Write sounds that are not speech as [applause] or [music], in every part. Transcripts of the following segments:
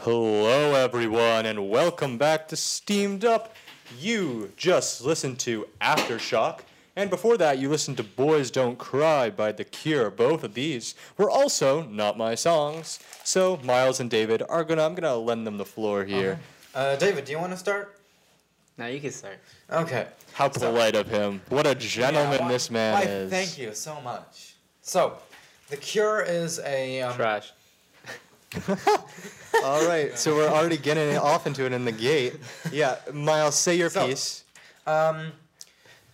Hello, everyone, and welcome back to Steamed Up. You just listened to Aftershock, and before that, you listened to Boys Don't Cry by The Cure. Both of these were also not my songs, so Miles and David are gonna. I'm gonna lend them the floor here. Uh, David, do you want to start? Now you can start. Okay. How polite of him! What a gentleman Yeah, why- this man why, is. Thank you so much. So, The Cure is a. Um, Trash. [laughs] All right, so we're already getting off into it in the gate. Yeah, Miles, say your So- piece. Um,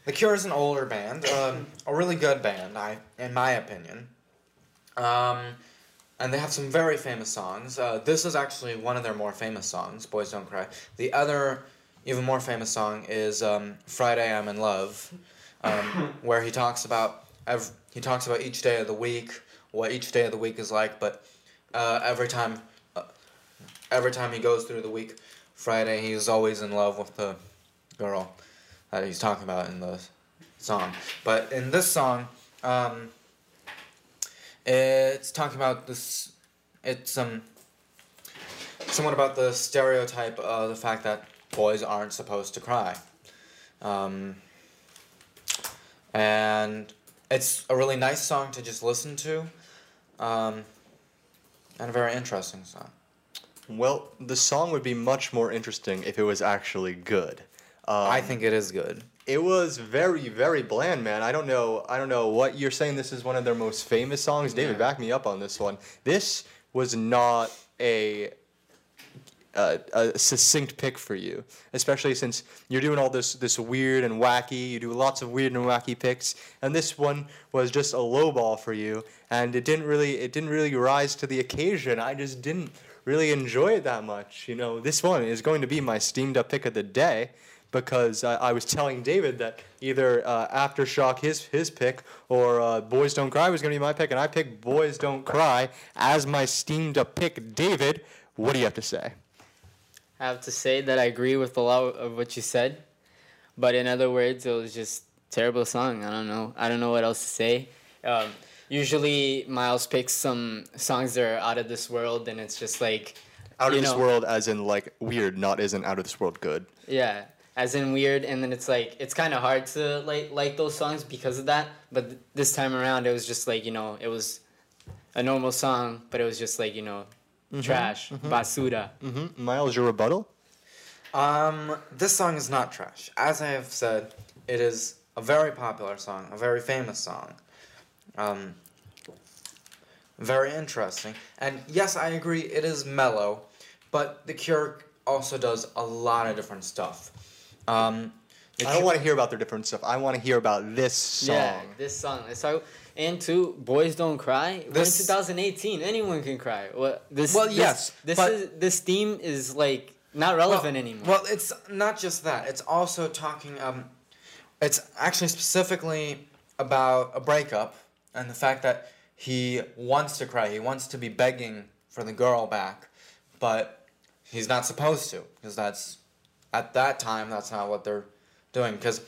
the Cure is an older band, um, a really good band, I, in my opinion. Um, and they have some very famous songs. Uh, this is actually one of their more famous songs, "Boys Don't Cry." The other, even more famous song is um, "Friday I'm in Love," um, where he talks about ev- he talks about each day of the week, what each day of the week is like. But uh, every time, uh, every time he goes through the week, Friday he's always in love with the girl that he's talking about in the song. But in this song, um, it's talking about this. It's um. Somewhat about the stereotype of the fact that boys aren't supposed to cry. Um, and it's a really nice song to just listen to, um, and a very interesting song. Well, the song would be much more interesting if it was actually good. Um, I think it is good. it was very, very bland, man. I don't know. I don't know what you're saying. This is one of their most famous songs. David, Yeah. back me up on this one. This was not a uh, a succinct pick for you, especially since you're doing all this this weird and wacky. You do lots of weird and wacky picks, and this one was just a low ball for you, and it didn't really it didn't really rise to the occasion. I just didn't really enjoy it that much. You know, this one is going to be my steamed up pick of the day because I, I was telling David that either uh, Aftershock his his pick or uh, Boys Don't Cry was going to be my pick, and I picked Boys Don't Cry as my steamed up pick. David, what do you have to say? I have to say that I agree with a lot of what you said, but in other words, it was just terrible song. I don't know. I don't know what else to say. Um, usually, Miles picks some songs that are out of this world, and it's just like Out of this know, world, as in like weird, not isn't out of this world good. Yeah, as in weird, and then it's like it's kind of hard to like like those songs because of that. But th- this time around, it was just like you know, it was a normal song, but it was just like you know, trash, basura. Mm-hmm. Miles, your rebuttal? Um, this song is not trash. As I have said, it is a very popular song, a very famous song. Um, very interesting. And yes, I agree, it is mellow, but The Cure also does a lot of different stuff. Um, The I don't want to hear about their different stuff. I want to hear about this song. Yeah, this song. Talk. And two, boys don't cry. We're in This- 2018. Anyone can cry. What this? Well, this- yes, This is this theme is like not relevant anymore. Well, it's not just that. It's also talking. Um, it's actually specifically about a breakup and the fact that he wants to cry. He wants to be begging for the girl back, but he's not supposed to because that's at that time that's not what they're doing. Because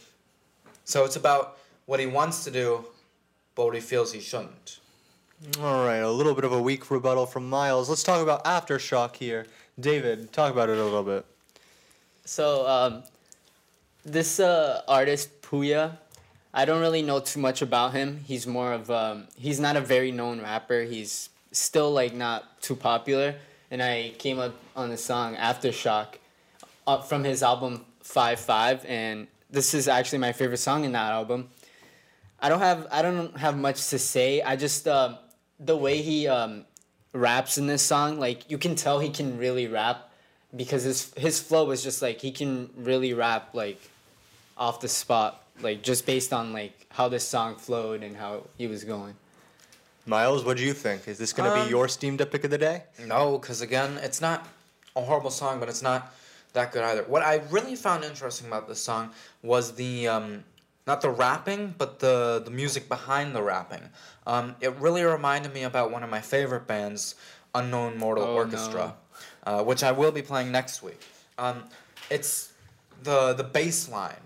so it's about what he wants to do, but what he feels he shouldn't. All right, a little bit of a weak rebuttal from Miles. Let's talk about Aftershock here. David, talk about it a little bit. So um, this uh, artist Pouya, I don't really know too much about him. He's more of um, he's not a very known rapper. He's still like not too popular. And I came up on the song Aftershock uh, from his album Five Five, and this is actually my favorite song in that album. I don't have I don't have much to say. I just um, the way he um, raps in this song, like you can tell he can really rap because his his flow is just like he can really rap like off the spot, like just based on like how this song flowed and how he was going. Miles, what do you think? Is this going to Um, be your steamed up pick of the day? No, because again, it's not a horrible song, but it's not that good either. What I really found interesting about this song was the um, not the rapping, but the the music behind the rapping. Um, it really reminded me about one of my favorite bands, Unknown Mortal Oh, Orchestra, uh, which I will be playing next week. Um, it's the the bass line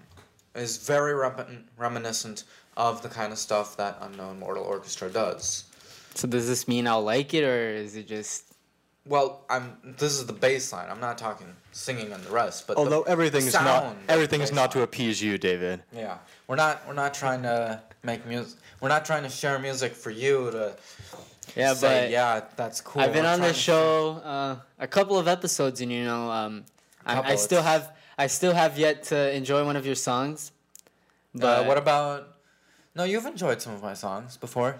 is very remin- reminiscent of the kind of stuff that Unknown Mortal Orchestra does. So does this mean I'll like it or is it just well, I'm. This is the bass line. I'm not talking singing and the rest, but the Although everything's not sound of everything's bass not to appease you, David. Yeah, we're not. We're not trying to make music. We're not trying to share music for you to Yeah, say, but yeah, that's cool. I've been We're on trying this show uh, a couple of episodes, and you know, um, I, I still have I still have yet to enjoy one of your songs. But Uh, what about? No, you've enjoyed some of my songs before.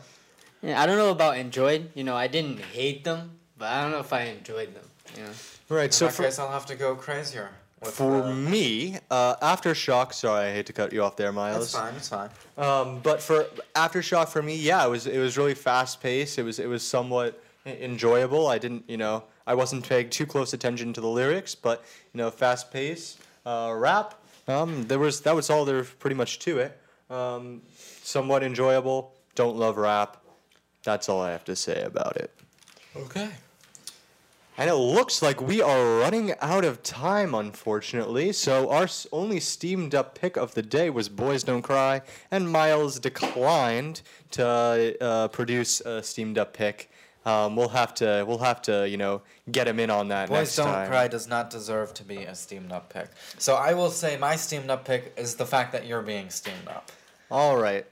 yeah, I don't know about enjoyed. You know, I didn't hate them, but I don't know if I enjoyed them. You know. Right. So So In that for case, I'll have to go crazier. For uh, me, uh, aftershock. Sorry, I hate to cut you off there, Miles. that's fine. It's fine. Um, but for aftershock for me, yeah, it was it was really fast paced. It was it was somewhat enjoyable. I didn't, you know, I wasn't paying too close attention to the lyrics, but you know, fast paced uh, rap. Um, there was that was all there pretty much to it. Um, somewhat enjoyable. Don't love rap. That's all I have to say about it. Okay. And it looks like we are running out of time, unfortunately. So our only steamed up pick of the day was "Boys Don't Cry," and Miles declined to uh, produce a steamed up pick. Um, we'll have to, we'll have to, you know, get him in on that Boys Don't time. Cry does not deserve to be a steamed up pick. So I will say my steamed up pick is the fact that you're being steamed up. All right.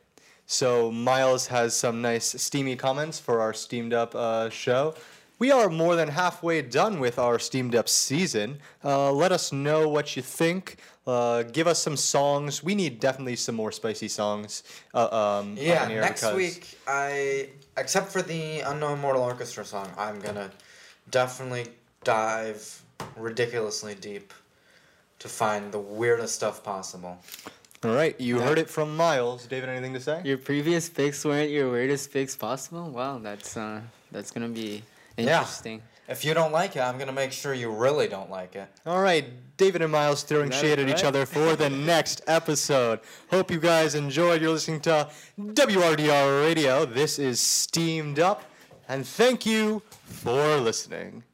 So Miles has some nice steamy comments for our steamed up uh, show. We are more than halfway done with our steamed up season. Uh, let us know what you think. Uh, give us some songs. We need definitely some more spicy songs. Uh, um, Yeah, in next because- week I except for the Unknown Mortal Orchestra song, I'm gonna definitely dive ridiculously deep to find the weirdest stuff possible. All right, you Yeah. heard it from Miles. David, anything to say? Your previous picks weren't your weirdest picks possible. Wow, that's uh, that's gonna be Yeah. interesting. If you don't like it, I'm gonna make sure you really don't like it. All right, David and Miles throwing Is that shade at each other for the [laughs] next episode. Hope you guys enjoyed. You're listening to WRDR Radio. This is Steamed Up, and thank you for listening.